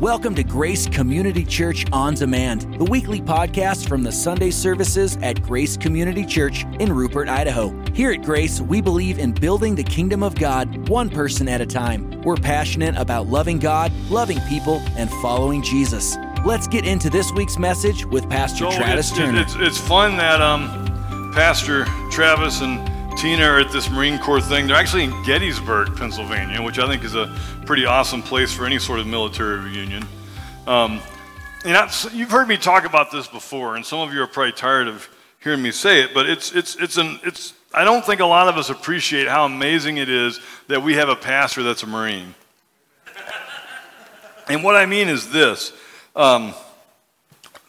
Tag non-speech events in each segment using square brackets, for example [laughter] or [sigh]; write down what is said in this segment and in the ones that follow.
Welcome to Grace Community Church On Demand, the weekly podcast from the Sunday services at Grace Community Church in Rupert, Idaho. Here at Grace, we believe in building the kingdom of God one person at a time. We're passionate about loving God, loving people, and following Jesus. Let's get into this week's message with Pastor Travis it's, Turner. it's, it's fun that um, Pastor Travis and Tina are at this Marine Corps thing. They're actually in Gettysburg, Pennsylvania, which I think is a pretty awesome place for any sort of military reunion. Um, and you've heard me talk about this before, and some of you are probably tired of hearing me say it, but it's, it's, it's an, it's, I don't think a lot of us appreciate how amazing it is that we have a pastor that's a Marine. [laughs] and what I mean is this. Um,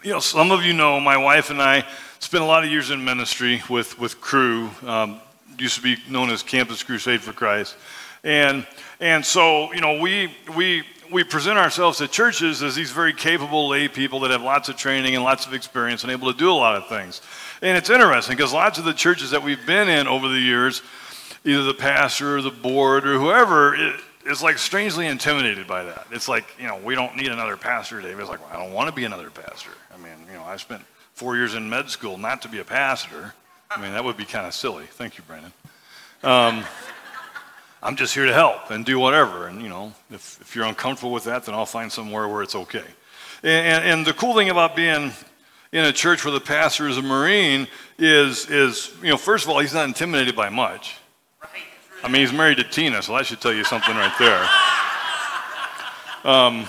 you know, some of you know my wife and I spent a lot of years in ministry with, with Cru, um, used to be known as Campus Crusade for Christ. And, and so, you know, we, we, we present ourselves to churches as these very capable lay people that have lots of training and lots of experience and able to do a lot of things. And it's interesting because lots of the churches that we've been in over the years, either the pastor or the board or whoever, it, is like strangely intimidated by that. It's like, you know, we don't need another pastor, Dave. It's like, well, I don't want to be another pastor. I mean, you know, I spent four years in med school not to be a pastor. I mean, that would be kind of silly. Thank you, Brandon. Um, I'm just here to help and do whatever. And, you know, if, if you're uncomfortable with that, then I'll find somewhere where it's okay. And, and, the cool thing about being in a church where the pastor is a Marine is, is, you know, first of all, he's not intimidated by much. I mean, he's married to Tina, so that should tell you something right there. Um,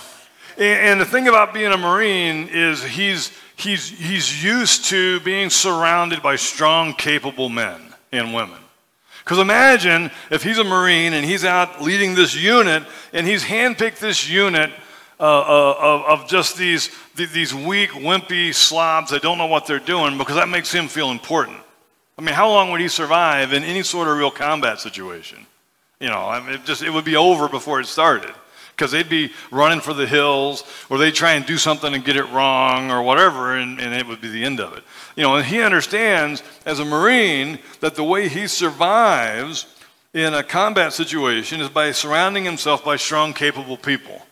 and, and the thing about being a Marine is he's, he's, he's used to being surrounded by strong, capable men and women. Because imagine if he's a Marine and he's out leading this unit and he's handpicked this unit uh, uh, of, of just these, th- these weak, wimpy slobs that don't know what they're doing because that makes him feel important. I mean, how long would he survive in any sort of real combat situation? You know, I mean, it just it would be over before it started because they'd be running for the hills or they'd try and do something and get it wrong or whatever, and, and it would be the end of it. You know, and he understands as a Marine that the way he survives in a combat situation is by surrounding himself by strong, capable people.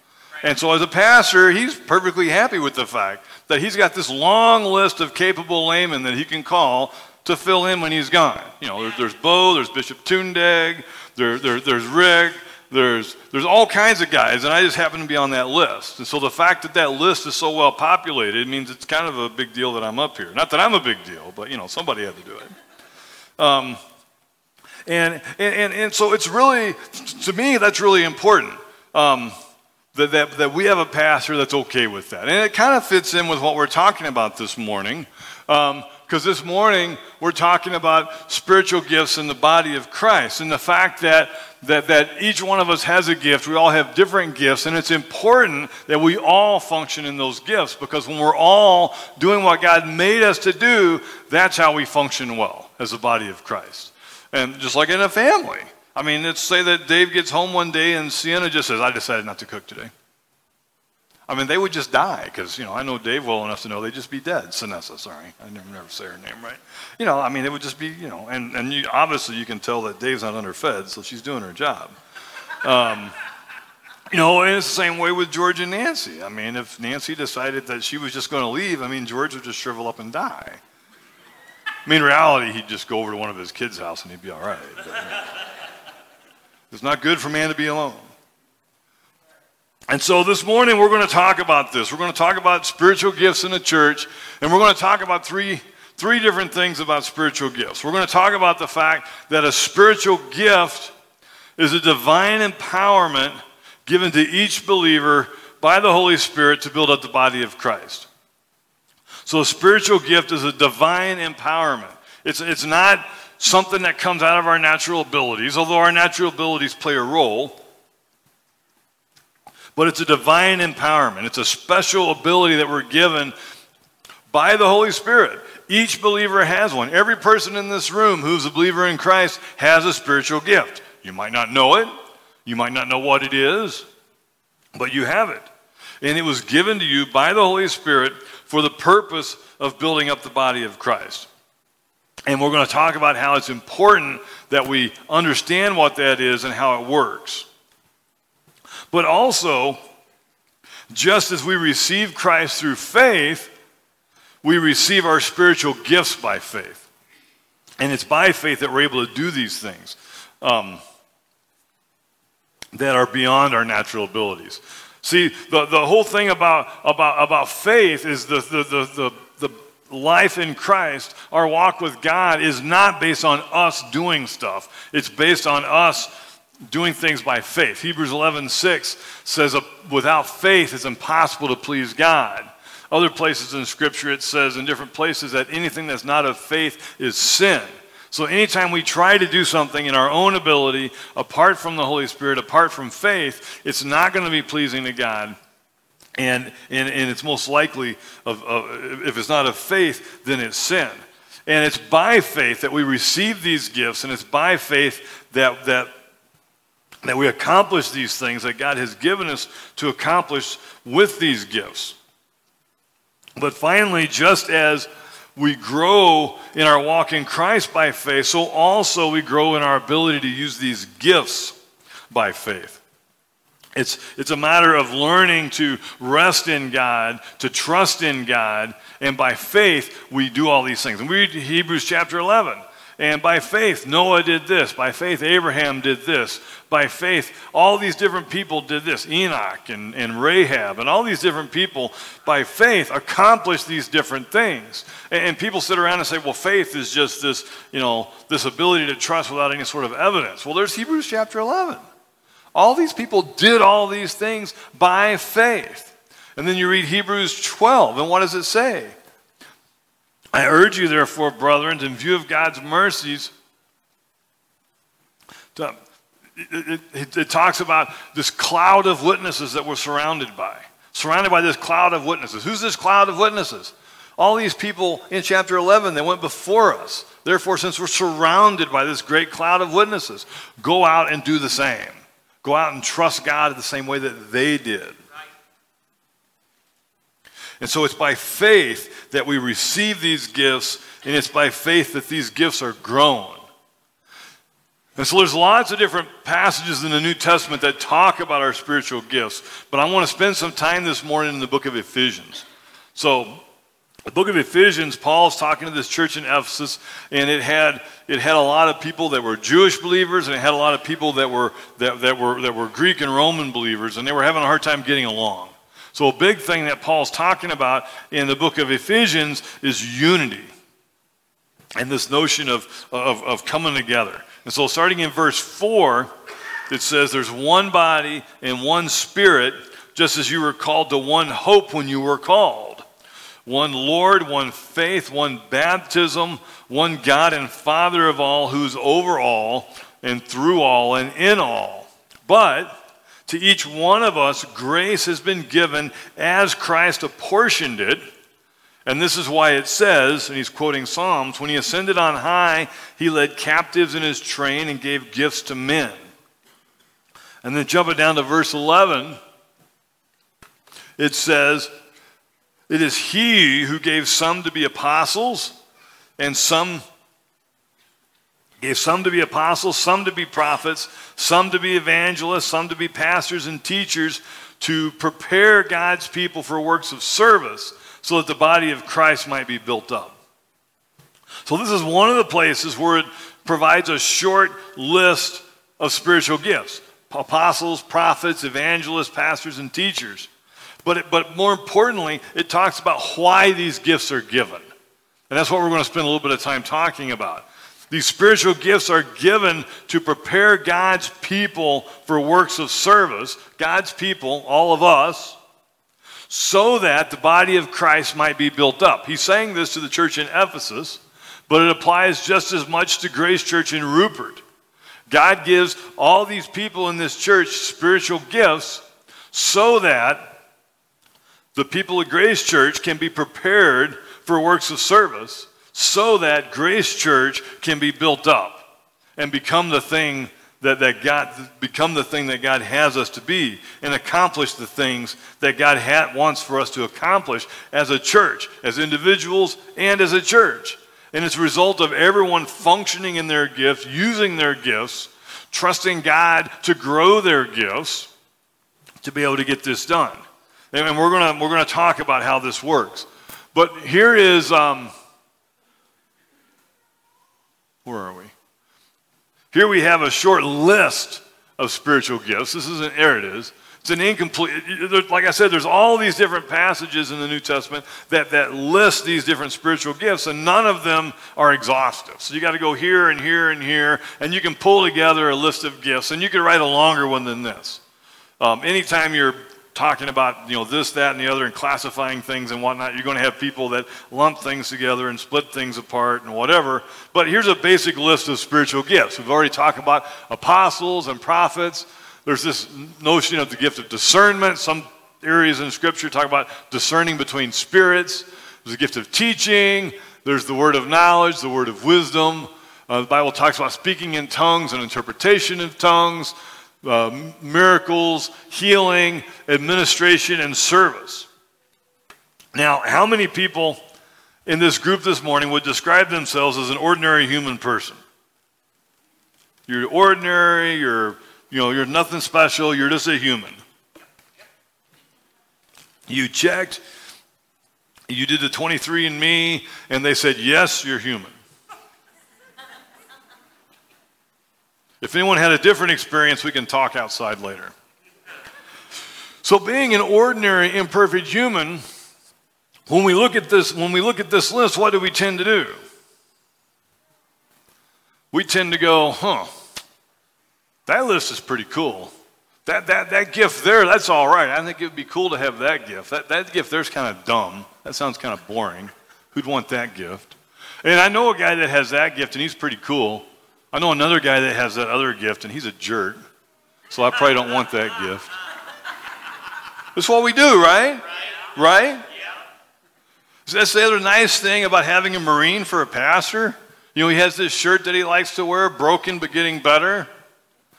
And so, as a pastor, he's perfectly happy with the fact that he's got this long list of capable laymen that he can call to fill in when he's gone. You know, there, there's Bo, there's Bishop Tundag, there, there, there's Rick, there's, there's all kinds of guys, and I just happen to be on that list. And so the fact that that list is so well populated means it's kind of a big deal that I'm up here. Not that I'm a big deal, but, you know, somebody had to do it. Um, and, and, and, and so it's really, to me, that's really important. Um, that, that, that we have a pastor that's okay with that. And it kind of fits in with what we're talking about this morning. Because this morning we're talking about spiritual gifts in the body of Christ and the fact that, that, that each one of us has a gift. We all have different gifts, and it's important that we all function in those gifts because when we're all doing what God made us to do, that's how we function well as a body of Christ. And just like in a family. I mean, let's say that Dave gets home one day and Sienna just says, I decided not to cook today. I mean, they would just die because, you know, I know Dave well enough to know they'd just be dead. Sinessa, sorry. I never, never say her name right. You know, I mean, it would just be, you know, and, and you, obviously you can tell that Dave's not underfed, so she's doing her job. Um, you know, and it's the same way with George and Nancy. I mean, if Nancy decided that she was just going to leave, I mean, George would just shrivel up and die. I mean, in reality, he'd just go over to one of his kids' house and he'd be all right. But, it's not good for man to be alone. And so this morning we're going to talk about this. We're going to talk about spiritual gifts in the church, and we're going to talk about three, three different things about spiritual gifts. We're going to talk about the fact that a spiritual gift is a divine empowerment given to each believer by the Holy Spirit to build up the body of Christ. So a spiritual gift is a divine empowerment. It's, it's not something that comes out of our natural abilities, although our natural abilities play a role. But it's a divine empowerment. It's a special ability that we're given by the Holy Spirit. Each believer has one. Every person in this room who's a believer in Christ has a spiritual gift. You might not know it, you might not know what it is, but you have it. And it was given to you by the Holy Spirit for the purpose of building up the body of Christ. And we're going to talk about how it's important that we understand what that is and how it works. But also, Just as we receive Christ through faith, we receive our spiritual gifts by faith. And it's by faith that we're able to do these things um, that are beyond our natural abilities. See, the, the whole thing about, about, about faith is the, the, the, the life in Christ, our walk with God, is not based on us doing stuff. It's based on us doing things by faith. Hebrews 11 6 says, without faith, it's impossible to please God. Other places in Scripture, it says in different places that anything that's not of faith is sin. So anytime we try to do something in our own ability, apart from the Holy Spirit, apart from faith, it's not going to be pleasing to God. And, and, and it's most likely, of, of, if it's not of faith, then it's sin. And it's by faith that we receive these gifts, and it's by faith that, that, that we accomplish these things that God has given us to accomplish with these gifts. But finally, just as we grow in our walk in Christ by faith, so also we grow in our ability to use these gifts by faith. It's, it's a matter of learning to rest in God, to trust in God, and by faith we do all these things. And we read Hebrews chapter 11. And by faith, Noah did this. By faith, Abraham did this. By faith, all these different people did this. Enoch and, and Rahab and all these different people, by faith, accomplished these different things. And, and people sit around and say, well, faith is just this, you know, this ability to trust without any sort of evidence. Well, there's Hebrews chapter 11. All these people did all these things by faith. And then you read Hebrews 12, and what does it say? I urge you, therefore, brethren, in view of God's mercies, to, it, it, it, talks about this cloud of witnesses that we're surrounded by. Surrounded by this cloud of witnesses. Who's this cloud of witnesses? All these people in chapter 11 that went before us. Therefore, since we're surrounded by this great cloud of witnesses, go out and do the same. Go out and trust God in the same way that they did. And so it's by faith that we receive these gifts, and it's by faith that these gifts are grown. And so there's lots of different passages in the New Testament that talk about our spiritual gifts, but I want to spend some time this morning in the book of Ephesians. So the book of Ephesians, Paul's talking to this church in Ephesus, and it had, it had a lot of people that were Jewish believers, and it had a lot of people that were, that, that, were, that were Greek and Roman believers, and they were having a hard time getting along. So, a big thing that Paul's talking about in the book of Ephesians is unity and this notion of, of, of coming together. And so, starting in verse 4, it says, There's one body and one spirit, just as you were called to one hope when you were called one Lord, one faith, one baptism, one God and Father of all, who's over all and through all and in all. But to each one of us, grace has been given as Christ apportioned it. And this is why it says, and he's quoting Psalms, when he ascended on high, he led captives in his train and gave gifts to men. And then jumping down to verse 11, it says, it is he who gave some to be apostles, and some gave some to be apostles, some to be prophets, some to be evangelists, some to be pastors and teachers to prepare God's people for works of service so that the body of Christ might be built up. So, this is one of the places where it provides a short list of spiritual gifts apostles, prophets, evangelists, pastors, and teachers. But, it, but more importantly, it talks about why these gifts are given. And that's what we're going to spend a little bit of time talking about. These spiritual gifts are given to prepare God's people for works of service, God's people, all of us, so that the body of Christ might be built up. He's saying this to the church in Ephesus, but it applies just as much to Grace Church in Rupert. God gives all these people in this church spiritual gifts so that the people of Grace Church can be prepared for works of service so that Grace Church can be built up and become the thing that, that God become the thing that God has us to be and accomplish the things that God ha- wants for us to accomplish as a church, as individuals, and as a church. And it's a result of everyone functioning in their gifts, using their gifts, trusting God to grow their gifts to be able to get this done. And we're going we're gonna talk about how this works. But here is, um, where are we? Here we have a short list of spiritual gifts. This isn't, there it is. It's an incomplete, like I said, there's all these different passages in the New Testament that, that list these different spiritual gifts, and none of them are exhaustive. So you got to go here and here and here, and you can pull together a list of gifts, and you can write a longer one than this. Um, anytime you're talking about you know this, that, and the other, and classifying things and whatnot, you're going to have people that lump things together and split things apart and whatever. But here's a basic list of spiritual gifts. We've already talked about apostles and prophets. There's this notion of the gift of discernment. Some areas in Scripture talk about discerning between spirits. There's a gift of teaching. There's the word of knowledge, the word of wisdom. Uh, the Bible talks about speaking in tongues and interpretation of tongues, uh, miracles, healing, administration, and service. Now, how many people in this group this morning would describe themselves as an ordinary human person? You're ordinary, you're you know, you're nothing special, you're just a human. You checked, you did the 23andMe, and they said, yes, you're human. If anyone had a different experience, we can talk outside later. So, being an ordinary, imperfect human, when we look at this, when we look at this list, what do we tend to do? We tend to go, huh, that list is pretty cool. That, that, that gift there, that's all right. I think it would be cool to have that gift. That, that gift there's kind of dumb. That sounds kind of boring. Who'd want that gift? And I know a guy that has that gift, and he's pretty cool. I know another guy that has that other gift, and he's a jerk. So I probably don't want that gift. That's what we do, right? Right? That's the other nice thing about having a Marine for a pastor. You know, he has this shirt that he likes to wear, broken but getting better.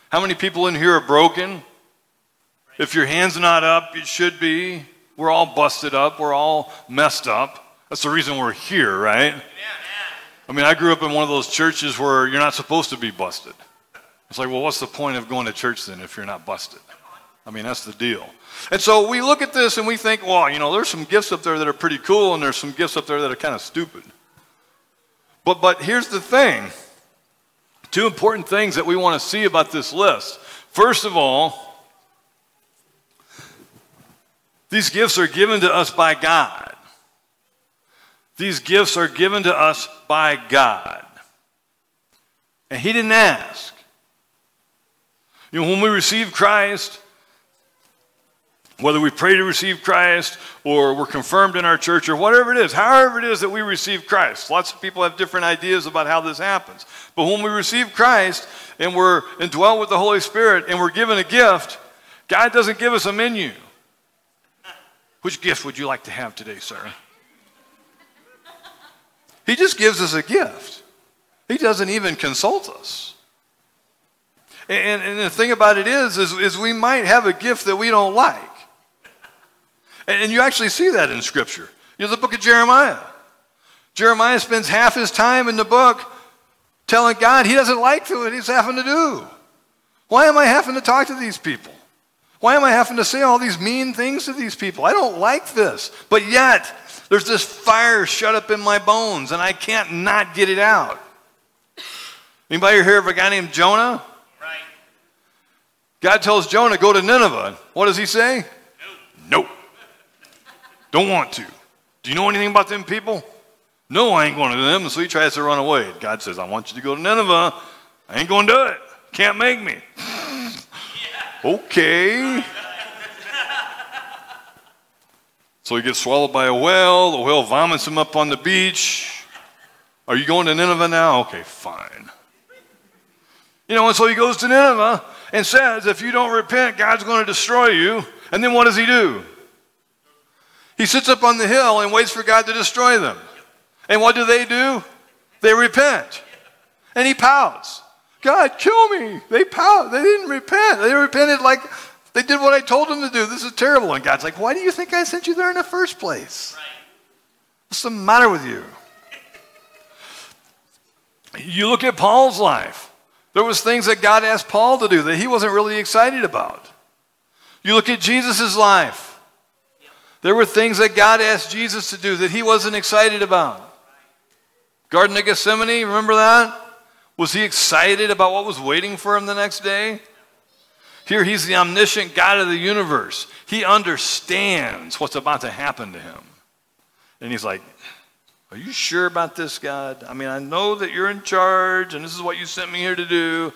How many people in here are broken? If your hand's not up, it should be. We're all busted up. We're all messed up. That's the reason we're here, right? I mean, I grew up in one of those churches where you're not supposed to be busted. It's like, well, what's the point of going to church then if you're not busted? I mean, that's the deal. And so we look at this and we think, well, you know, there's some gifts up there that are pretty cool, and there's some gifts up there that are kind of stupid. But, but here's the thing Two important things that we want to see about this list. First of all, these gifts are given to us by God. These gifts are given to us by God. And He didn't ask. You know, when we receive Christ, whether we pray to receive Christ or we're confirmed in our church or whatever it is, however it is that we receive Christ. Lots of people have different ideas about how this happens. But when we receive Christ and we're indwelt with the Holy Spirit and we're given a gift, God doesn't give us a menu. Which gift would you like to have today, sir? He just gives us a gift. He doesn't even consult us. And, and the thing about it is, is, is we might have a gift that we don't like. And you actually see that in Scripture. You know, the book of Jeremiah. Jeremiah spends half his time in the book telling God he doesn't like what he's having to do. Why am I having to talk to these people? Why am I having to say all these mean things to these people? I don't like this. But yet, there's this fire shut up in my bones, and I can't not get it out. Anybody hear of a guy named Jonah? Right. God tells Jonah, go to Nineveh. What does he say? No. Nope. Don't want to. Do you know anything about them people? No, I ain't going to them. So he tries to run away. God says, I want you to go to Nineveh. I ain't going to do it. Can't make me. [laughs] okay. So he gets swallowed by a whale. The whale vomits him up on the beach. Are you going to Nineveh now? Okay, fine. You know, and so he goes to Nineveh and says, if you don't repent, God's going to destroy you. And then what does he do? He sits up on the hill and waits for God to destroy them. And what do they do? They repent. And he pouts. God, kill me. They pout. They didn't repent. They repented like they did what I told them to do. This is terrible. And God's like, why do you think I sent you there in the first place? What's the matter with you? You look at Paul's life. There was things that God asked Paul to do that he wasn't really excited about. You look at Jesus' life. There were things that God asked Jesus to do that he wasn't excited about. Garden of Gethsemane, remember that? Was he excited about what was waiting for him the next day? Here, he's the omniscient God of the universe. He understands what's about to happen to him. And he's like, Are you sure about this, God? I mean, I know that you're in charge and this is what you sent me here to do,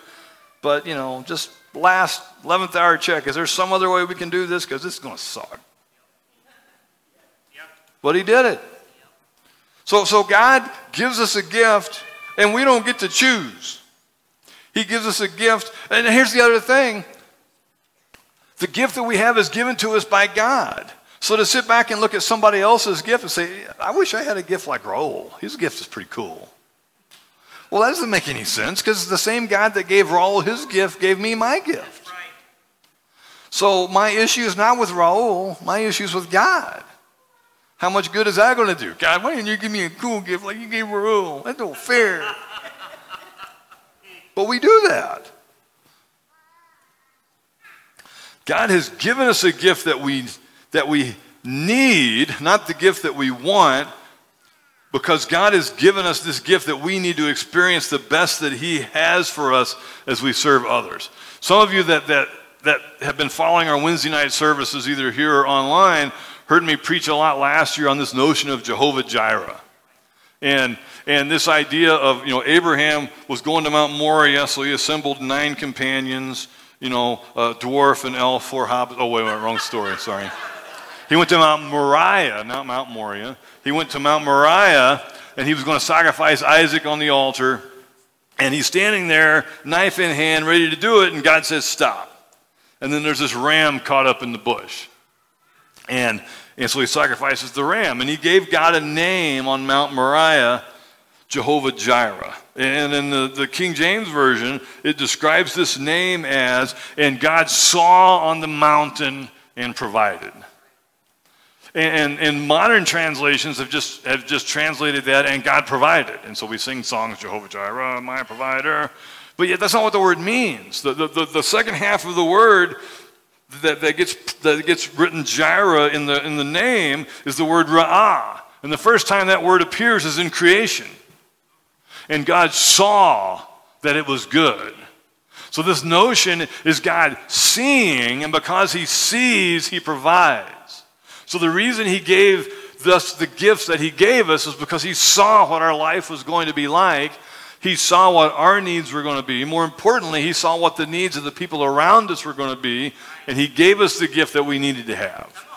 but, you know, just last 11th hour check. Is there some other way we can do this? Because this is going to suck. But he did it. So, so God gives us a gift and we don't get to choose. He gives us a gift. And here's the other thing the gift that we have is given to us by God. So to sit back and look at somebody else's gift and say, I wish I had a gift like Raul. His gift is pretty cool. Well, that doesn't make any sense because the same God that gave Raul his gift gave me my gift. So my issue is not with Raul, my issue is with God. How much good is that going to do? God, why didn't you give me a cool gift like you gave Raul? That's no fair. [laughs] but we do that. God has given us a gift that we, that we need, not the gift that we want, because God has given us this gift that we need to experience the best that He has for us as we serve others. Some of you that, that, that have been following our Wednesday night services, either here or online, heard me preach a lot last year on this notion of Jehovah Jireh. And, and this idea of, you know, Abraham was going to Mount Moriah, so he assembled nine companions, you know, a dwarf, an elf, four hobbits. Oh, wait, wait, wrong story, sorry. He went to Mount Moriah, not Mount Moriah. He went to Mount Moriah, and he was going to sacrifice Isaac on the altar. And he's standing there, knife in hand, ready to do it, and God says, stop. And then there's this ram caught up in the bush. And and so he sacrifices the ram. And he gave God a name on Mount Moriah, Jehovah Jireh. And in the, the King James Version, it describes this name as, and God saw on the mountain and provided. And, and, modern translations have just, have just translated that, and God provided. And so we sing songs, Jehovah Jireh, my provider. But yet, that's not what the word means. The, the, the, the second half of the word that, that, gets, that gets written Jireh in the, in the name is the word Ra'ah. And the first time that word appears is in creation. And God saw that it was good. So this notion is God seeing, and because he sees, he provides. So the reason he gave us the gifts that he gave us is because he saw what our life was going to be like he saw what our needs were going to be. More importantly, he saw what the needs of the people around us were going to be, and he gave us the gift that we needed to have.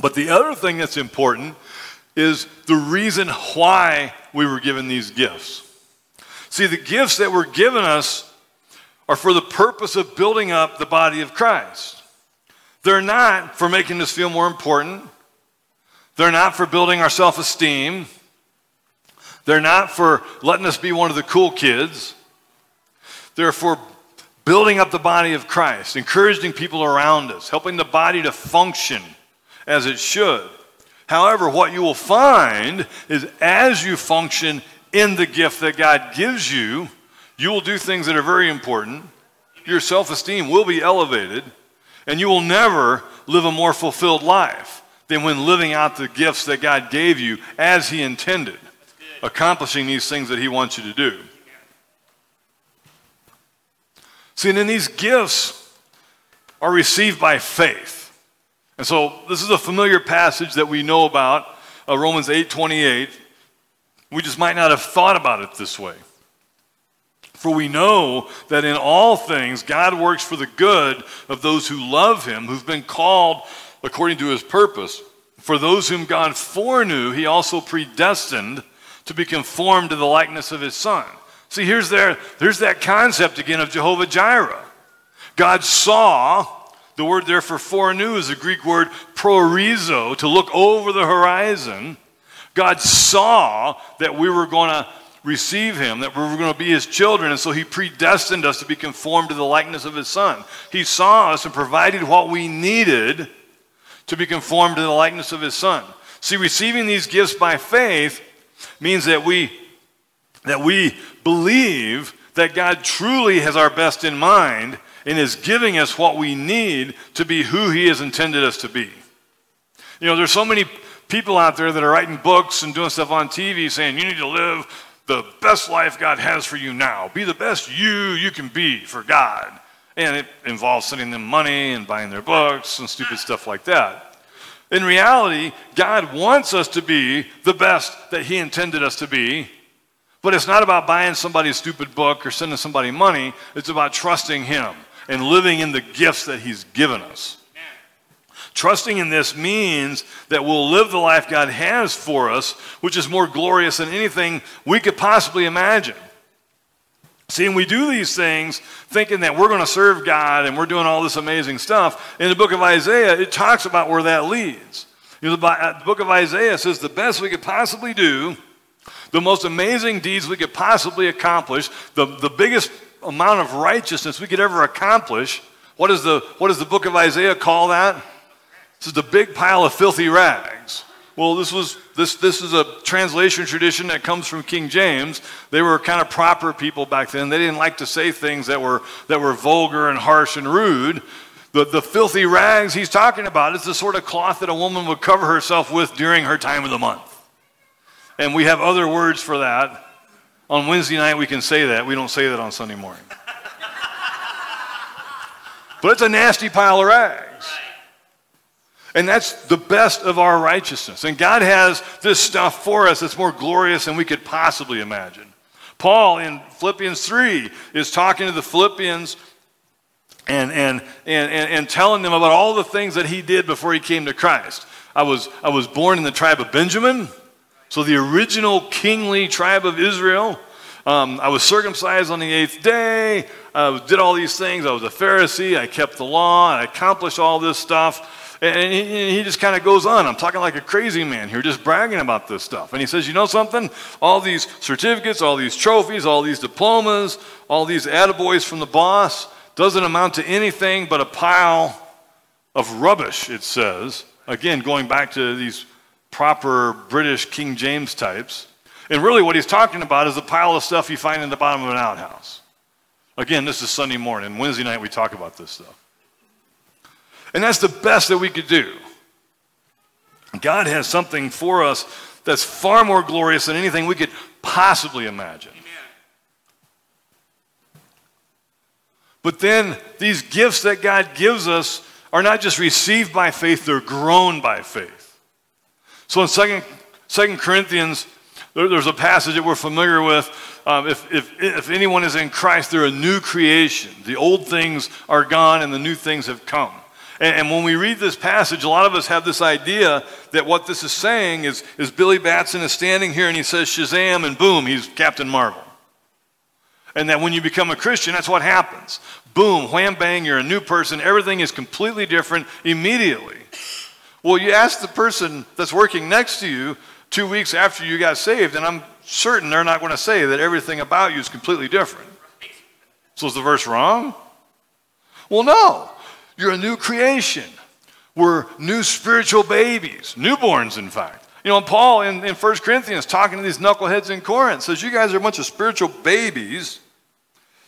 But the other thing that's important is the reason why we were given these gifts. See, the gifts that were given us are for the purpose of building up the body of Christ. They're not for making us feel more important. They're not for building our self esteem. They're not for letting us be one of the cool kids. They're for building up the body of Christ, encouraging people around us, helping the body to function as it should. However, what you will find is as you function in the gift that God gives you, you will do things that are very important. Your self esteem will be elevated, and you will never live a more fulfilled life than when living out the gifts that God gave you as He intended, accomplishing these things that He wants you to do. See, and then these gifts are received by faith. And so this is a familiar passage that we know about, uh, Romans 8 28. We just might not have thought about it this way. For we know that in all things God works for the good of those who love him, who've been called according to his purpose. For those whom God foreknew, he also predestined to be conformed to the likeness of his son. See, here's, there, there's that concept again of Jehovah Jireh. God saw, the word there for foreknew is the Greek word proorizo, to look over the horizon. God saw that we were going to receive him, that we were going to be his children, and so he predestined us to be conformed to the likeness of his son. He saw us and provided what we needed to be conformed to the likeness of his son. See, receiving these gifts by faith means that we that we believe that God truly has our best in mind and is giving us what we need to be who He has intended us to be. You know, there's so many people out there that are writing books and doing stuff on TV saying you need to live the best life God has for you now. Be the best you you can be for God. And it involves sending them money and buying their books and stupid stuff like that. In reality, God wants us to be the best that He intended us to be, but it's not about buying somebody's stupid book or sending somebody money. It's about trusting Him and living in the gifts that He's given us. Trusting in this means that we'll live the life God has for us, which is more glorious than anything we could possibly imagine. See, and we do these things thinking that we're going to serve God and we're doing all this amazing stuff. In the book of Isaiah, it talks about where that leads. You know, the uh, book of Isaiah says the best we could possibly do, the most amazing deeds we could possibly accomplish, the, the biggest amount of righteousness we could ever accomplish. What, is the, what does the book of Isaiah call that? This is the big pile of filthy rags. Well, this was this this is a translation tradition that comes from King James. They were kind of proper people back then. They didn't like to say things that were that were vulgar and harsh and rude. The, the filthy rags he's talking about is the sort of cloth that a woman would cover herself with during her time of the month. And we have other words for that. On Wednesday night, we can say that. We don't say that on Sunday morning. but it's a nasty pile of rags. And that's the best of our righteousness. And God has this stuff for us that's more glorious than we could possibly imagine. Paul in Philippians 3 is talking to the Philippians and, and, and, and, telling them about all the things that he did before he came to Christ. I was, I was born in the tribe of Benjamin, so the original kingly tribe of Israel. Um, I was circumcised on the eighth day. I did all these things. I was a Pharisee. I kept the law. I accomplished all this stuff. And he, he just kind of goes on. I'm talking like a crazy man here, just bragging about this stuff. And he says, You know something? All these certificates, all these trophies, all these diplomas, all these attaboys from the boss doesn't amount to anything but a pile of rubbish, it says. Again, going back to these proper British King James types. And really, what he's talking about is a pile of stuff you find in the bottom of an outhouse. Again, this is Sunday morning. Wednesday night, we talk about this stuff. And that's the best that we could do. God has something for us that's far more glorious than anything we could possibly imagine. Amen. But then these gifts that God gives us are not just received by faith, they're grown by faith. So in 2, 2 Corinthians, there, there's a passage that we're familiar with. Um, if, if, if anyone is in Christ, they're a new creation. The old things are gone and the new things have come. And, when we read this passage, a lot of us have this idea that what this is saying is, is Billy Batson is standing here and he says Shazam, and boom, he's Captain Marvel. And that when you become a Christian, that's what happens. Boom, wham, bang, you're a new person. Everything is completely different immediately. Well, you ask the person that's working next to you two weeks after you got saved, and I'm certain they're not going to say that everything about you is completely different. So is the verse wrong? Well, no. You're a new creation. We're new spiritual babies, newborns, in fact. You know, Paul in, in 1 Corinthians, talking to these knuckleheads in Corinth, says, You guys are a bunch of spiritual babies,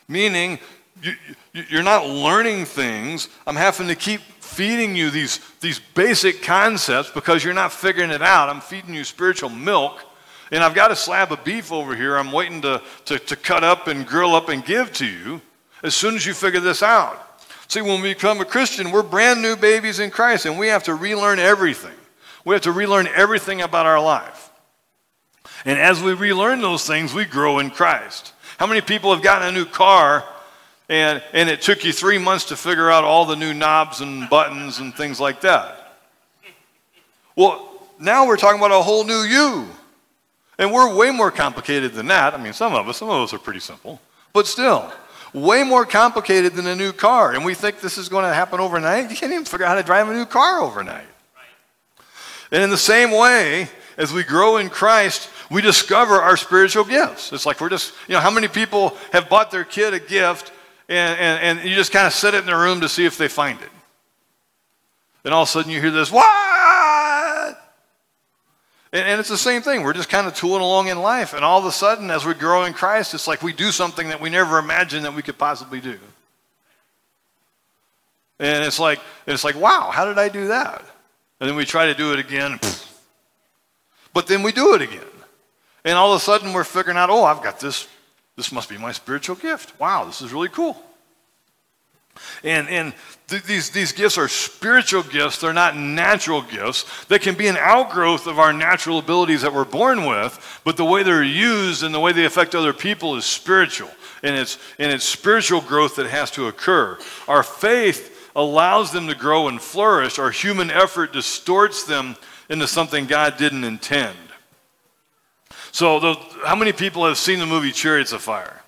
meaning you, you're not learning things. I'm having to keep feeding you these, these basic concepts because you're not figuring it out. I'm feeding you spiritual milk. And I've got a slab of beef over here I'm waiting to, to, to cut up and grill up and give to you as soon as you figure this out. See, when we become a Christian, we're brand new babies in Christ, and we have to relearn everything. We have to relearn everything about our life. And as we relearn those things, we grow in Christ. How many people have gotten a new car and, and it took you three months to figure out all the new knobs and buttons and things like that? Well, now we're talking about a whole new you. And we're way more complicated than that. I mean, some of us, some of us are pretty simple, but still way more complicated than a new car. And we think this is going to happen overnight. You can't even figure out how to drive a new car overnight. And in the same way, as we grow in Christ, we discover our spiritual gifts. It's like we're just, you know, how many people have bought their kid a gift and, and, and you just kind of set it in the room to see if they find it? And all of a sudden you hear this, what? And, and it's the same thing. We're just kind of tooling along in life. And all of a sudden, as we grow in Christ, it's like we do something that we never imagined that we could possibly do. And it's like, it's like, wow, how did I do that? And then we try to do it again. But then we do it again. And all of a sudden we're figuring out, oh, I've got this. This must be my spiritual gift. Wow, this is really cool. And, and th- these, these gifts are spiritual gifts, they're not natural gifts. They can be an outgrowth of our natural abilities that we're born with, but the way they're used and the way they affect other people is spiritual. And it's, and it's spiritual growth that has to occur. Our faith allows them to grow and flourish, our human effort distorts them into something God didn't intend. So, the, how many people have seen the movie Chariots of Fire?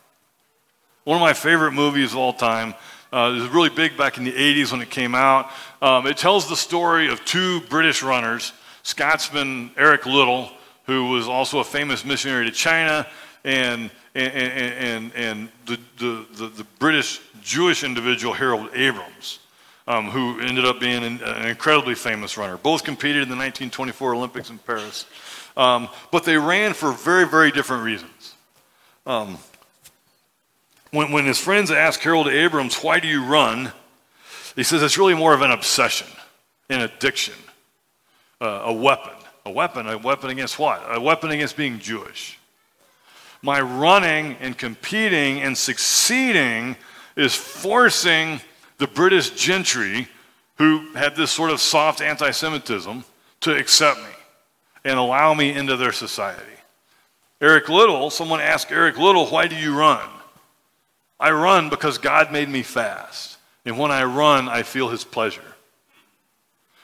One of my favorite movies of all time. Uh, it was really big back in the 80s when it came out. Um, it tells the story of two British runners, Scotsman Eric Liddell, who was also a famous missionary to China, and, and, and, and the, the, the, the British Jewish individual Harold Abrams. Um, who ended up being an, an, incredibly famous runner. Both competed in the 1924 Olympics in Paris. Um, but they ran for very, very different reasons. Um, when, when his friends asked Harold Abrams, Why do you run? He says it's really more of an obsession, an addiction, uh, a weapon. A weapon, a weapon against what? A weapon against being Jewish. My running and competing and succeeding is forcing the British gentry, who had this sort of soft anti Semitism, to accept me and allow me into their society. Eric Liddell, someone asked Eric Liddell, Why do you run? I run because God made me fast. And when I run, I feel his pleasure.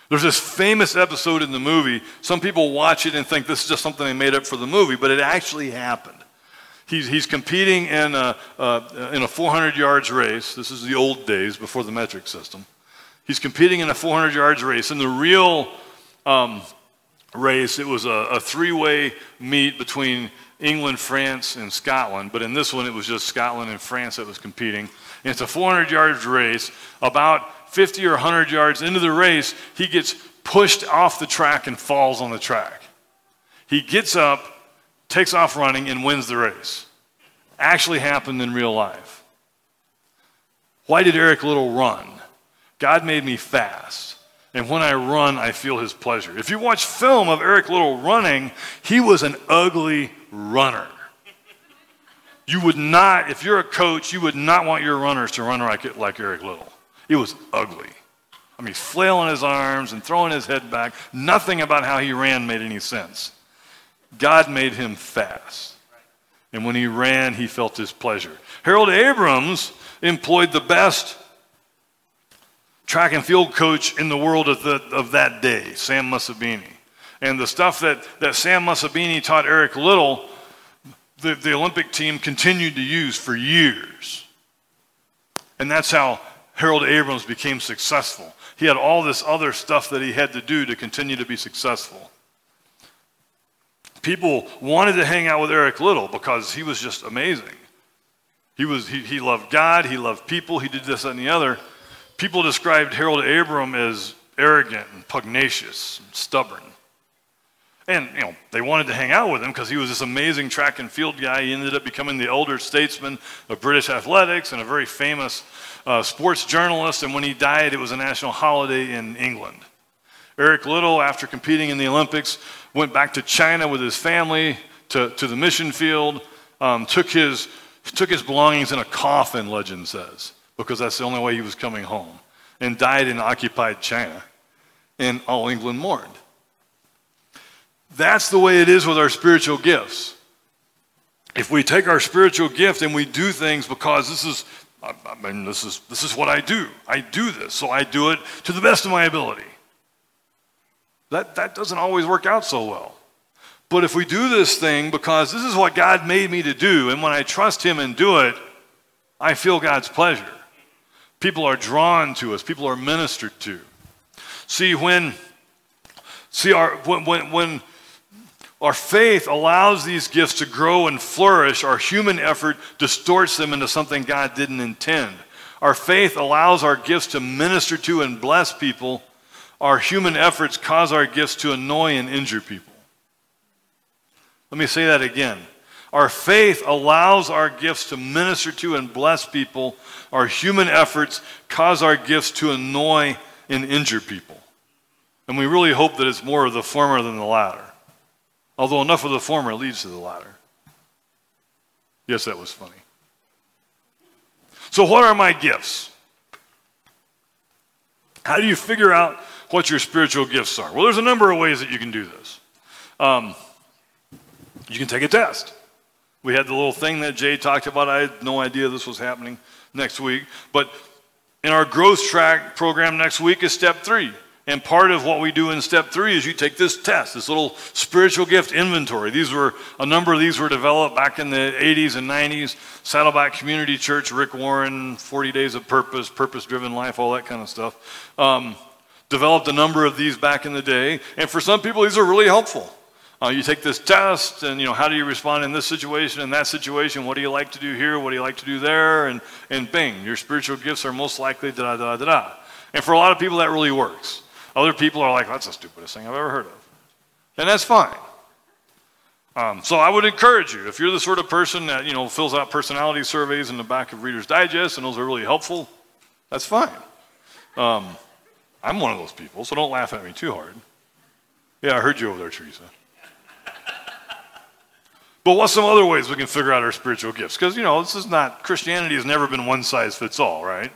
There's this famous episode in the movie. Some people watch it and think this is just something they made up for the movie, but it actually happened. He's, he's competing in a, uh, in a 400 yards race. This is the old days before the metric system. He's competing in a 400 yards race. and the real um, race, it was a, a three way meet between England, France, and Scotland. But in this one, it was just Scotland and France that was competing. And it's a 400 yards race. About 50 or 100 yards into the race, he gets pushed off the track and falls on the track. He gets up, takes off running, and wins the race. Actually happened in real life. Why did Eric Liddell run? God made me fast. And when I run, I feel his pleasure. If you watch film of Eric Liddell running, he was an ugly runner. You would not, if you're a coach, you would not want your runners to run like, like Eric Liddell. He was ugly. I mean, flailing his arms and throwing his head back. Nothing about how he ran made any sense. God made him fast. And when he ran, he felt his pleasure. Harold Abrams employed the best track and field coach in the world of, the, of that day, Sam Mussabini. And the stuff that, that Sam Mussabini taught Eric Liddell, the, the Olympic team continued to use for years. And that's how Harold Abrams became successful. He had all this other stuff that he had to do to continue to be successful. People wanted to hang out with Eric Liddell because he was just amazing. He, was, he, he loved God, he loved people, he did this and the other. People described Harold Abram as arrogant and pugnacious and stubborn. And, you know, they wanted to hang out with him because he was this amazing track and field guy. He ended up becoming the elder statesman of British athletics and a very famous uh, sports journalist. And when he died, it was a national holiday in England. Eric Liddell, after competing in the Olympics, went back to China with his family to, to the mission field, um, took, his, took his belongings in a coffin, legend says because that's the only way he was coming home, and died in occupied China, and all England mourned. That's the way it is with our spiritual gifts. If we take our spiritual gift and we do things because this is, I mean, this is, this is what I do. I do this, so I do it to the best of my ability. That, that doesn't always work out so well. But if we do this thing because this is what God made me to do, and when I trust Him and do it, I feel God's pleasure. People are drawn to us, people are ministered to. See, when, see our, when, when, when our faith allows these gifts to grow and flourish, our human effort distorts them into something God didn't intend. Our faith allows our gifts to minister to and bless people. Our human efforts cause our gifts to annoy and injure people. Let me say that again. Our faith allows our gifts to minister to and bless people. Our human efforts cause our gifts to annoy and injure people. And we really hope that it's more of the former than the latter. Although enough of the former leads to the latter. Yes, that was funny. So, what are my gifts? How do you figure out what your spiritual gifts are? Well, there's a number of ways that you can do this. Um, you can take a test. We had the little thing that Jay talked about. I had no idea this was happening next week. But in our growth track program next week is step three. And part of what we do in step three is you take this test, this little spiritual gift inventory. These were, a number of these were developed back in the 80s and 90s. Saddleback Community Church, Rick Warren, 40 Days of Purpose, Purpose Driven Life, all that kind of stuff. Um, developed a number of these back in the day. And for some people, these are really helpful. Uh, you take this test, and you know how do you respond in this situation, in that situation? What do you like to do here? What do you like to do there? And and bing, your spiritual gifts are most likely da da da da. And for a lot of people, that really works. Other people are like, that's the stupidest thing I've ever heard of. And that's fine. Um, so I would encourage you, if you're the sort of person that, you know, fills out personality surveys in the back of Reader's Digest and those are really helpful, that's fine. Um, I'm one of those people, so don't laugh at me too hard. Yeah, I heard you over there, Teresa. But what's some other ways we can figure out our spiritual gifts? Because, you know, this is not, Christianity has never been one size fits all, right?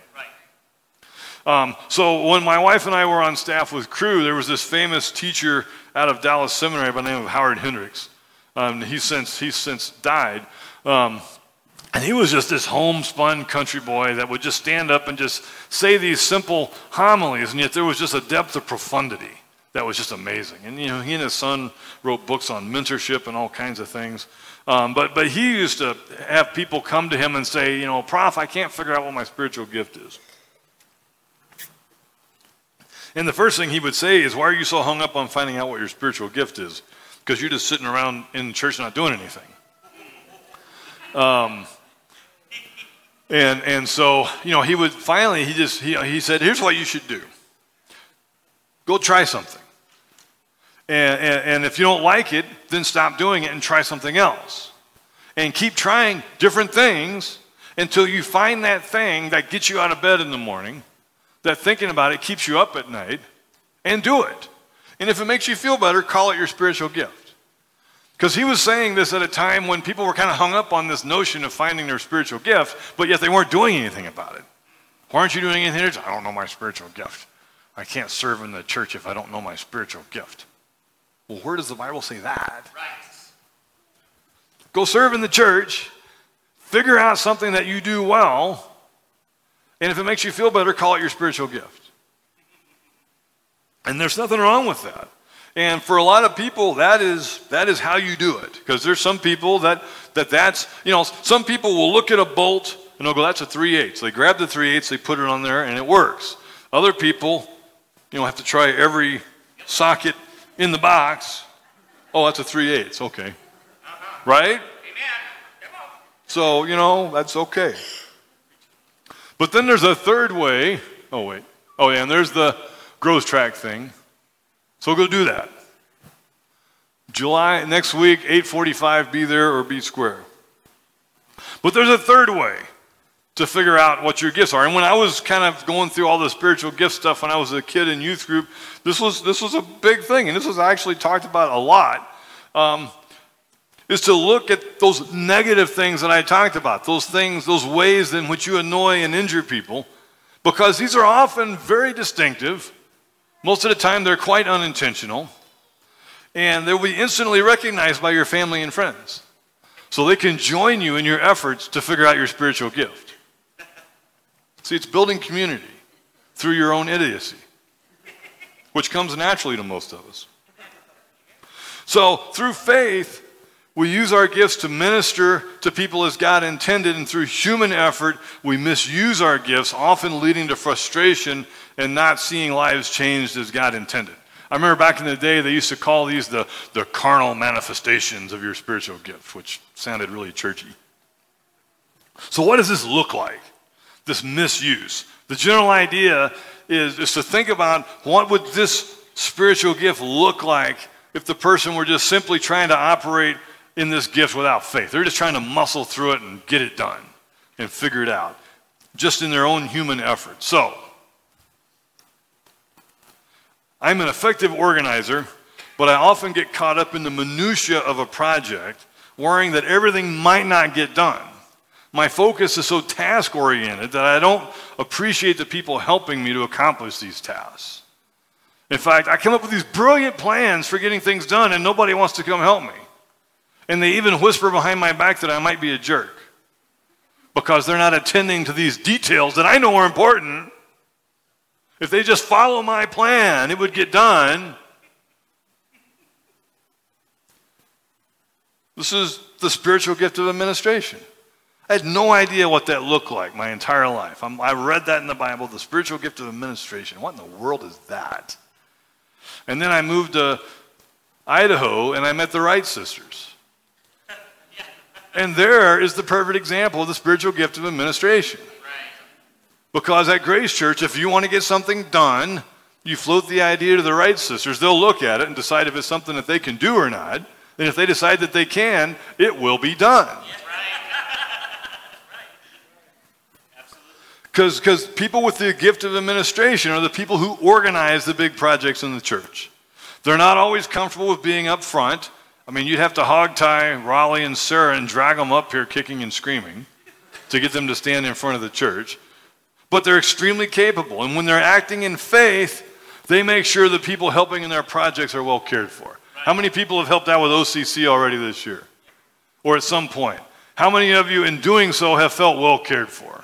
Um, so when my wife and I were on staff with Cru, there was this famous teacher out of Dallas Seminary by the name of Howard Hendricks. Um, he's since he's since died. Um, and he was just this homespun country boy that would just stand up and just say these simple homilies, and yet there was just a depth of profundity that was just amazing. And you know, he and his son wrote books on mentorship and all kinds of things. Um, but but he used to have people come to him and say, you know, Prof, I can't figure out what my spiritual gift is. And the first thing he would say is, Why are you so hung up on finding out what your spiritual gift is? Because you're just sitting around in church not doing anything. Um, and, and so, you know, he would finally, he just, he, he said, Here's what you should do go try something. And, and, and if you don't like it, then stop doing it and try something else. And keep trying different things until you find that thing that gets you out of bed in the morning that thinking about it keeps you up at night, and do it. And if it makes you feel better, call it your spiritual gift. Because he was saying this at a time when people were kind of hung up on this notion of finding their spiritual gift, but yet they weren't doing anything about it. Why aren't you doing anything? I don't know my spiritual gift. I can't serve in the church if I don't know my spiritual gift. Well, where does the Bible say that? Right. Go serve in the church, figure out something that you do well, and if it makes you feel better, call it your spiritual gift. And there's nothing wrong with that. And for a lot of people, that is, that is how you do it. Because there's some people that, that that's, you know, some people will look at a bolt and they'll go, that's a 3 8 So they grab the 3 8 they put it on there, and it works. Other people, you know, have to try every socket in the box. Oh, that's a 3 8 Okay. Right? So, you know, that's okay. But then there's a third way. Oh, wait. Oh, yeah, and there's the growth track thing. So go do that. July, next week, 845, be there or be square. But there's a third way to figure out what your gifts are. And when I was kind of going through all the spiritual gift stuff when I was a kid in youth group, this was, this was a big thing. And this was actually talked about a lot. Um, is to look at those negative things that I talked about, those things, those ways in which you annoy and injure people, because these are often very distinctive. Most of the time, they're quite unintentional, and they'll be instantly recognized by your family and friends. So they can join you in your efforts to figure out your spiritual gift. See, it's building community through your own idiocy, which comes naturally to most of us. So, through faith, we use our gifts to minister to people as God intended, and through human effort, we misuse our gifts, often leading to frustration and not seeing lives changed as God intended. I remember back in the day, they used to call these the, the carnal manifestations of your spiritual gift, which sounded really churchy. So, what does this look like? This misuse. The general idea is, is to think about what would this spiritual gift look like if the person were just simply trying to operate in this gift without faith. They're just trying to muscle through it and get it done and figure it out, just in their own human effort. So, I'm an effective organizer, but I often get caught up in the minutiae of a project, worrying that everything might not get done. My focus is so task oriented that I don't appreciate the people helping me to accomplish these tasks. In fact, I come up with these brilliant plans for getting things done, and nobody wants to come help me. And they even whisper behind my back that I might be a jerk because they're not attending to these details that I know are important. If they just follow my plan, it would get done. This is the spiritual gift of administration. I had no idea what that looked like my entire life. I'm, i read that in the Bible, the spiritual gift of administration. What in the world is that? And then I moved to Idaho and I met the Wright sisters. And there is the perfect example of the spiritual gift of administration. Because at Grace Church, if you want to get something done, you float the idea to the Wright sisters. They'll look at it and decide if it's something that they can do or not. And if they decide that they can, it will be done. Because people with the gift of administration are the people who organize the big projects in the church. They're not always comfortable with being up front. I mean, you'd have to hog tie Raleigh and Sarah and drag them up here kicking and screaming to get them to stand in front of the church. But they're extremely capable. And when they're acting in faith, they make sure the people helping in their projects are well cared for. How many people have helped out with OCC already this year? Or at some point? How many of you, in doing so, have felt well cared for?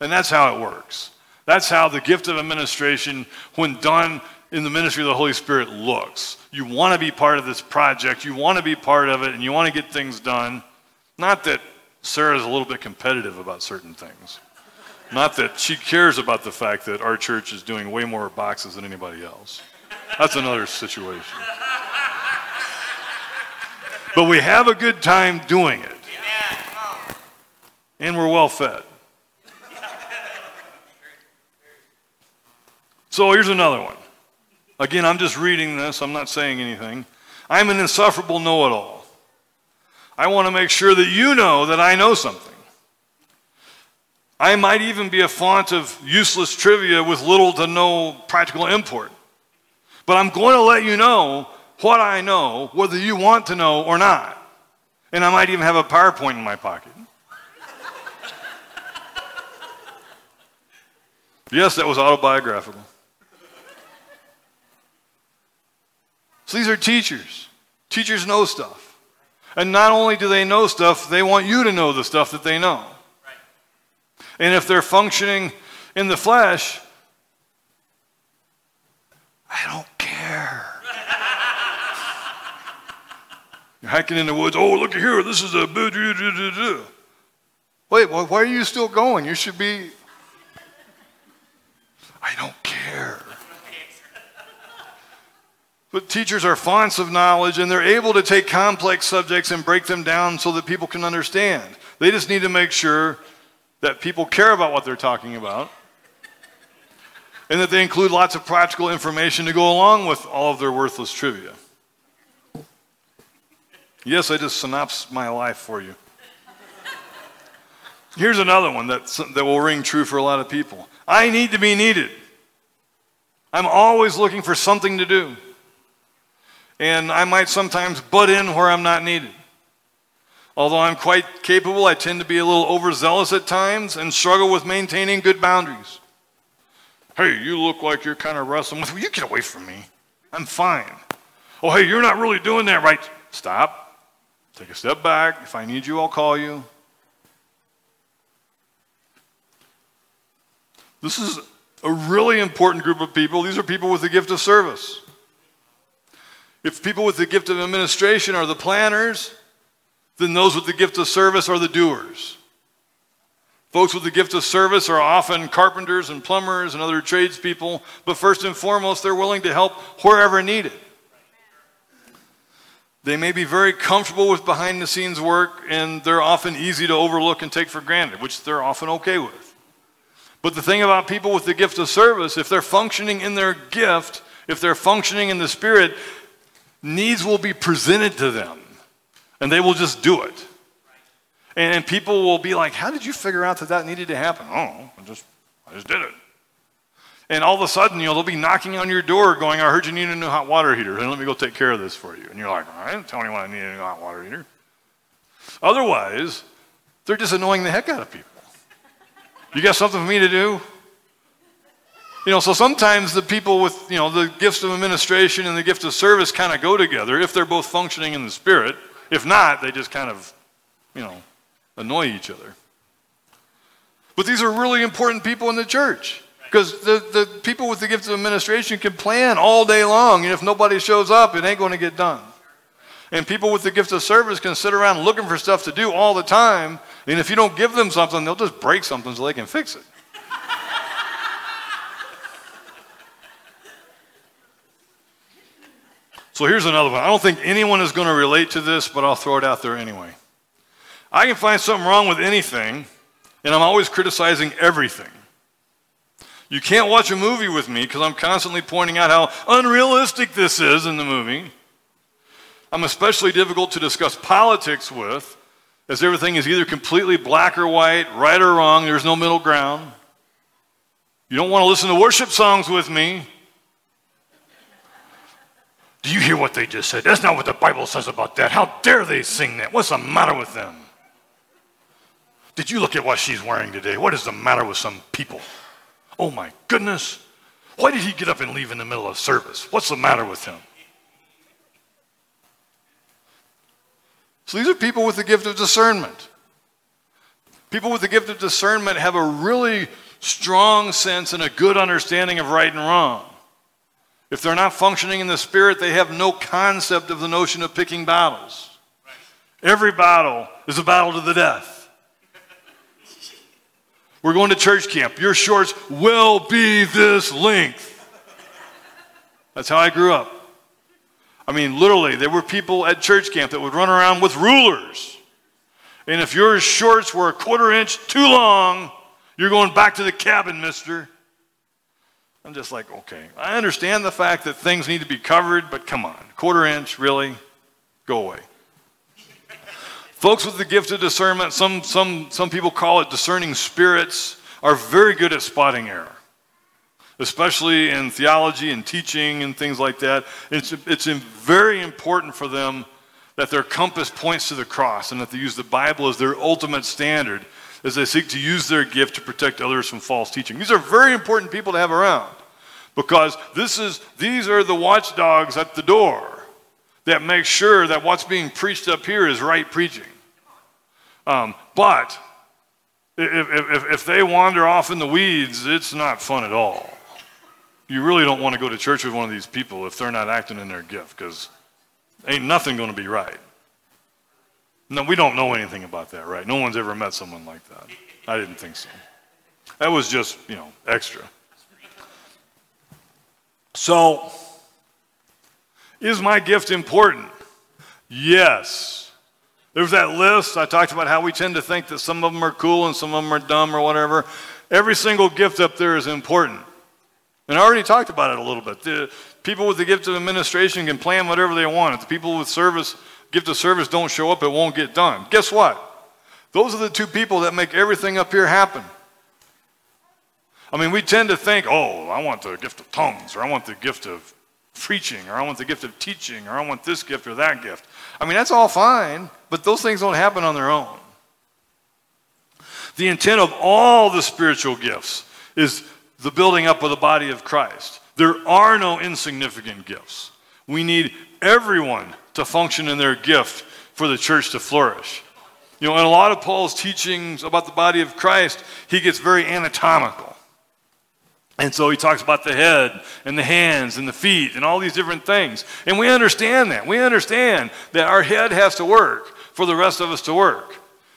And that's how it works. That's how the gift of administration, when done in the ministry of the Holy Spirit, looks. You want to be part of this project, you want to be part of it, and you want to get things done. Not that Sarah's a little bit competitive about certain things. Not that she cares about the fact that our church is doing way more boxes than anybody else. That's another situation. But we have a good time doing it. And we're well fed. So here's another one. Again, I'm just reading this, I'm not saying anything. I'm an insufferable know it all. I want to make sure that you know that I know something. I might even be a font of useless trivia with little to no practical import. But I'm going to let you know what I know, whether you want to know or not. And I might even have a PowerPoint in my pocket. [laughs] yes, that was autobiographical. So these are teachers. Teachers know stuff. And not only do they know stuff, they want you to know the stuff that they know. And if they're functioning in the flesh, I don't care. [laughs] You're hiking in the woods. Oh, look here. This is a. Wait, why are you still going? You should be. I don't care. But teachers are fonts of knowledge and they're able to take complex subjects and break them down so that people can understand. They just need to make sure that people care about what they're talking about and that they include lots of practical information to go along with all of their worthless trivia. Yes, I just synopsed my life for you. Here's another one that, that will ring true for a lot of people I need to be needed. I'm always looking for something to do and I might sometimes butt in where I'm not needed. Although I'm quite capable, I tend to be a little overzealous at times and struggle with maintaining good boundaries. Hey, you look like you're kind of wrestling with, me. you get away from me. I'm fine. Oh, hey, you're not really doing that right. Stop. Take a step back. If I need you, I'll call you. This is a really important group of people. These are people with the gift of service. If people with the gift of administration are the planners, then those with the gift of service are the doers. Folks with the gift of service are often carpenters and plumbers and other tradespeople, but first and foremost, they're willing to help wherever needed. They may be very comfortable with behind the scenes work, and they're often easy to overlook and take for granted, which they're often okay with. But the thing about people with the gift of service, if they're functioning in their gift, if they're functioning in the Spirit, needs will be presented to them. And they will just do it. And people will be like, How did you figure out that that needed to happen? Oh, I just, I just did it. And all of a sudden, you know, they'll be knocking on your door going, I heard you need a new hot water heater. And let me go take care of this for you. And you're like, I didn't tell anyone I need a new hot water heater. Otherwise, they're just annoying the heck out of people. You got something for me to do? You know, so sometimes the people with, you know, the gifts of administration and the gift of service kind of go together if they're both functioning in the spirit. If not, they just kind of, you know, annoy each other. But these are really important people in the church. Because the, the people with the gift of administration can plan all day long, and if nobody shows up, it ain't going to get done. And people with the gift of service can sit around looking for stuff to do all the time, and if you don't give them something, they'll just break something so they can fix it. So here's another one. I don't think anyone is going to relate to this, but I'll throw it out there anyway. I can find something wrong with anything, and I'm always criticizing everything. You can't watch a movie with me because I'm constantly pointing out how unrealistic this is in the movie. I'm especially difficult to discuss politics with, as everything is either completely black or white, right or wrong, there's no middle ground. You don't want to listen to worship songs with me. Do you hear what they just said? That's not what the Bible says about that. How dare they sing that? What's the matter with them? Did you look at what she's wearing today? What is the matter with some people? Oh my goodness. Why did he get up and leave in the middle of service? What's the matter with him? So these are people with the gift of discernment. People with the gift of discernment have a really strong sense and a good understanding of right and wrong. If they're not functioning in the spirit, they have no concept of the notion of picking battles. Every battle is a battle to the death. We're going to church camp. Your shorts will be this length. That's how I grew up. I mean, literally, there were people at church camp that would run around with rulers. And if your shorts were a quarter inch too long, you're going back to the cabin, mister. I'm just like, okay. I understand the fact that things need to be covered, but come on. Quarter inch, really? Go away. Folks with the gift of discernment, some, some, some people call it discerning spirits, are very good at spotting error, especially in theology and teaching and things like that. It's, it's very important for them that their compass points to the cross and that they use the Bible as their ultimate standard as they seek to use their gift to protect others from false teaching. These are very important people to have around because this is, these are the watchdogs at the door that make sure that what's being preached up here is right preaching. Um, but if, if, if they wander off in the weeds, it's not fun at all. You really don't want to go to church with one of these people if they're not acting in their gift because ain't nothing going to be right. No, we don't know anything about that, right? No one's ever met someone like that. I didn't think so. That was just, you know, extra. So, is my gift important? Yes. There's that list. I talked about how we tend to think that some of them are cool and some of them are dumb or whatever. Every single gift up there is important. And I already talked about it a little bit. The people with the gift of administration can plan whatever they want. The people with service, gift of service don't show up, it won't get done. Guess what? Those are the two people that make everything up here happen. I mean, we tend to think, oh, I want the gift of tongues, or I want the gift of preaching, or I want the gift of teaching, or I want this gift or that gift. I mean, that's all fine, but those things don't happen on their own. The intent of all the spiritual gifts is the building up of the body of Christ. There are no insignificant gifts. We need everyone to function in their gift for the church to flourish. You know, in a lot of Paul's teachings about the body of Christ, he gets very anatomical. And so he talks about the head and the hands and the feet and all these different things. And we understand that. We understand that our head has to work for the rest of us to work.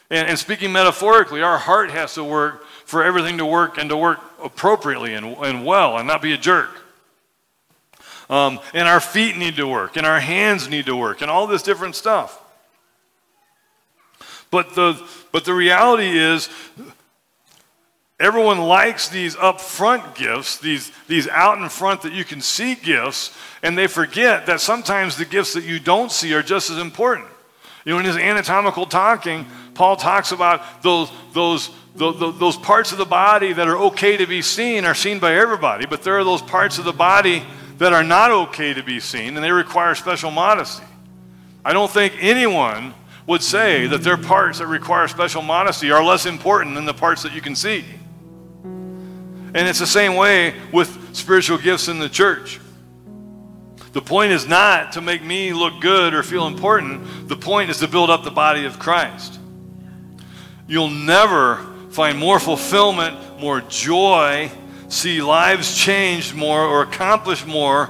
And, and speaking metaphorically, our heart has to work for everything to work and to work appropriately and, and well and not be a jerk. Um, and our feet need to work and our hands need to work and all this different stuff. But the, but the reality is, Everyone likes these upfront gifts, these, these out in front that you can see gifts, and they forget that sometimes the gifts that you don't see are just as important. You know, in his anatomical talking, Paul talks about those, those, those, those parts of the body that are okay to be seen are seen by everybody, but there are those parts of the body that are not okay to be seen, and they require special modesty. I don't think anyone would say that their parts that require special modesty are less important than the parts that you can see. And it's the same way with spiritual gifts in the church. The point is not to make me look good or feel important. The point is to build up the body of Christ. You'll never find more fulfillment, more joy, see lives changed more, or accomplish more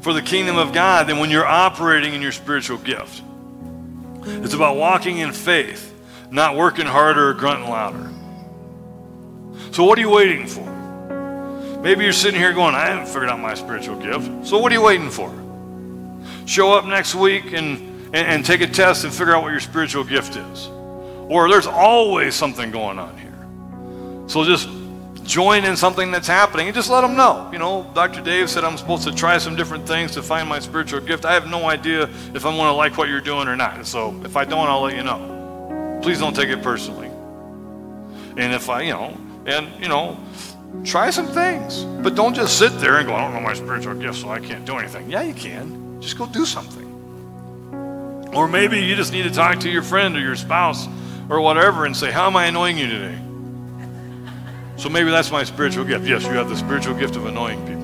for the kingdom of God than when you're operating in your spiritual gift. It's about walking in faith, not working harder or grunting louder. So, what are you waiting for? Maybe you're sitting here going, I haven't figured out my spiritual gift. So what are you waiting for? Show up next week and, and, and, take a test and figure out what your spiritual gift is. Or there's always something going on here. So just join in something that's happening and just let them know. You know, Dr. Dave said I'm supposed to try some different things to find my spiritual gift. I have no idea if I'm going to like what you're doing or not. So if I don't, I'll let you know. Please don't take it personally. And if I, you know, and, you know, Try some things. But don't just sit there and go, I don't know my spiritual gift, so I can't do anything. Yeah, you can. Just go do something. Or maybe you just need to talk to your friend or your spouse or whatever and say, How am I annoying you today? So maybe that's my spiritual gift. Yes, you have the spiritual gift of annoying people.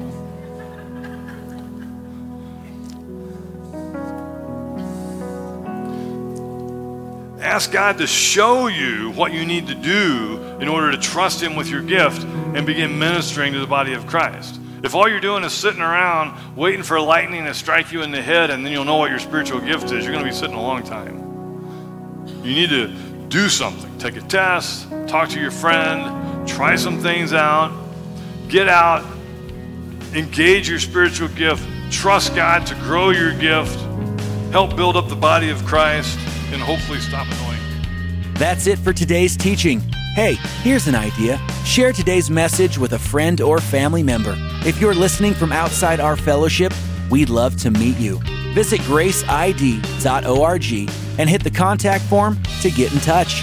Ask God to show you what you need to do in order to trust Him with your gift and begin ministering to the body of Christ. If all you're doing is sitting around waiting for lightning to strike you in the head and then you'll know what your spiritual gift is, you're going to be sitting a long time. You need to do something. Take a test, talk to your friend, try some things out, get out, engage your spiritual gift, trust God to grow your gift, help build up the body of Christ and hopefully stop annoying. That's it for today's teaching. Hey, here's an idea. Share today's message with a friend or family member. If you're listening from outside our fellowship, we'd love to meet you. Visit graceid.org and hit the contact form to get in touch.